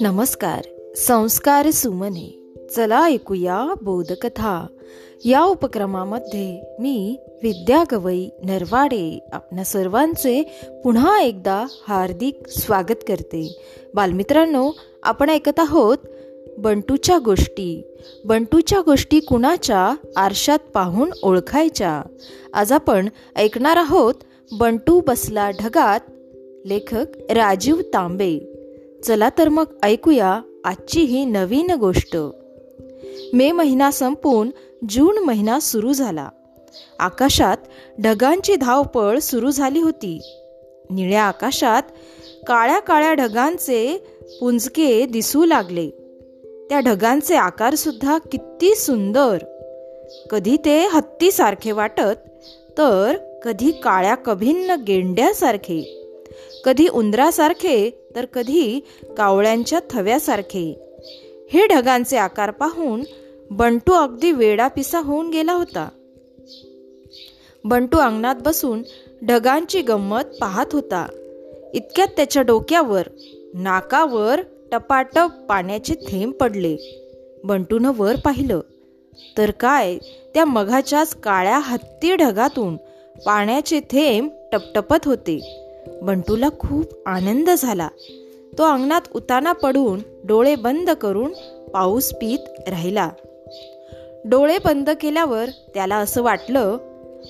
नमस्कार संस्कार सुमने. चला ऐकूया बोधकथा. या उपक्रमामध्ये मी विद्या गवई नरवाडे आपल्या सर्वांचे पुन्हा एकदा हार्दिक स्वागत करते. बालमित्रांनो आपण ऐकत आहोत बंटूच्या गोष्टी. बंटूच्या गोष्टी कुणाच्या आरशात पाहून ओळखायच्या? आज आपण ऐकणार आहोत बंटू बसला ढगात. लेखक राजीव तांबे. चला तर मग ऐकूया आजची ही नवीन गोष्ट. मे महिना संपून जून महिना सुरू झाला. आकाशात ढगांची धावपळ सुरू झाली होती. निळ्या आकाशात काळ्या काळ्या ढगांचे पुंजके दिसू लागले. त्या ढगांचे आकार सुद्धा किती सुंदर. कधी ते हत्तीसारखे वाटत तर कधी काळ्या कभिन्न गेंड्यासारखे कधी उंदरासारखे तर कधी कावळ्यांच्या थव्यासारखे. हे ढगांचे आकार पाहून बंटू अगदी वेडापिसा होऊन गेला होता. बंटू अंगणात बसून ढगांची गंमत पाहत होता. इतक्यात त्याच्या डोक्यावर नाकावर टपाटप पाण्याचे थेंब पडले. बंटूनं वर पाहिलं. तर काय त्या मघाच्याच काळ्या हत्ती ढगातून पाण्याचे थेंब टपटपत होते. बंटूला खूप आनंद झाला. तो अंगणात उताना पडून डोळे बंद करून पाऊस पीत राहिला. डोळे बंद केल्यावर त्याला असं वाटलं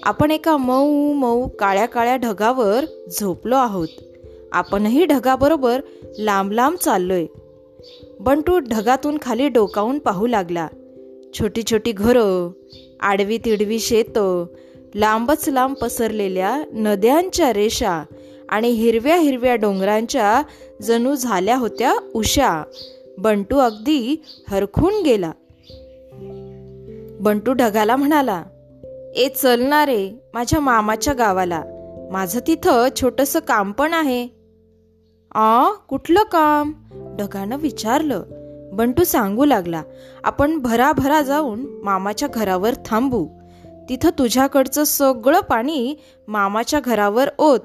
आपण एका मऊ मऊ काळ्या काळ्या ढगावर झोपलो आहोत. आपणही ढगाबरोबर लांब लांब चाललोय. बंटू ढगातून खाली डोकावून पाहू लागला. छोटी छोटी घरं आडवी तिडवी शेतं लांबच लांब पसरलेल्या नद्यांच्या रेषा आणि हिरव्या हिरव्या डोंगरांच्या जणू झाल्या होत्या उषा बंटू अगदी हरखून गेला. बंटू ढगाला म्हणाला ए चलणारे माझ्या मामाच्या गावाला. माझं तिथं छोटस काम पण आहे. आ कुठलं काम? ढगानं विचारलं. बंटू सांगू लागला आपण भराभरा जाऊन मामाच्या घरावर थांबू. तिथं तुझ्याकडचं सगळं पाणी मामाच्या घरावर ओत.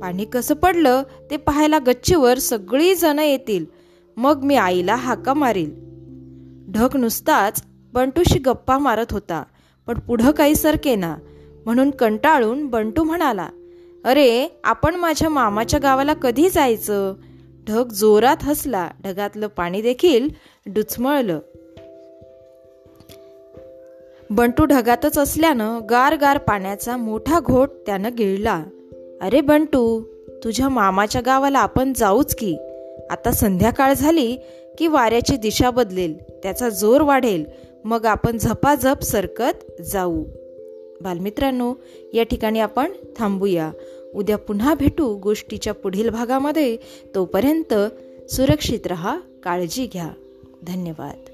पाणी कसं पडलं ते पाहायला गच्चीवर सगळी जण येतील. मग मी आईला हाका मारील. ढग नुसताच बंटूशी गप्पा मारत होता पण पुढं काही सरके ना म्हणून कंटाळून बंटू म्हणाला अरे आपण माझ्या मामाच्या गावाला कधी जायचं? ढग जोरात हसला ढगातलं पाणी देखील डुचमळलं. बंटू ढगातच असल्यानं गार गार पाण्याचा मोठा घोट त्यानं गिळला. अरे बंटू तुझ्या मामाच्या गावाला आपण जाऊच की. आता संध्याकाळ झाली की वाऱ्याची दिशा बदलेल त्याचा जोर वाढेल. मग आपण झपाझप सरकत जाऊ. बालमित्रांनो या ठिकाणी आपण थांबूया. उद्या पुन्हा भेटू गोष्टीच्या पुढील भागामध्ये. तोपर्यंत सुरक्षित रहा काळजी घ्या. धन्यवाद.